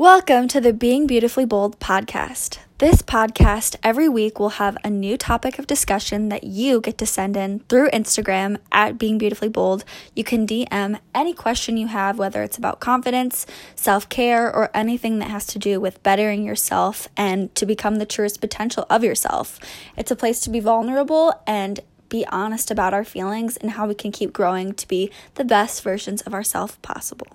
Welcome to the Being Beautifully Bold podcast. This podcast every week will have a new topic of discussion that you get to send in through Instagram at Being Beautifully Bold. You can DM any question you have, whether it's about confidence, self care, or anything that has to do with bettering yourself and to become the truest potential of yourself. It's a place to be vulnerable and be honest about our feelings and how we can keep growing to be the best versions of ourselves possible.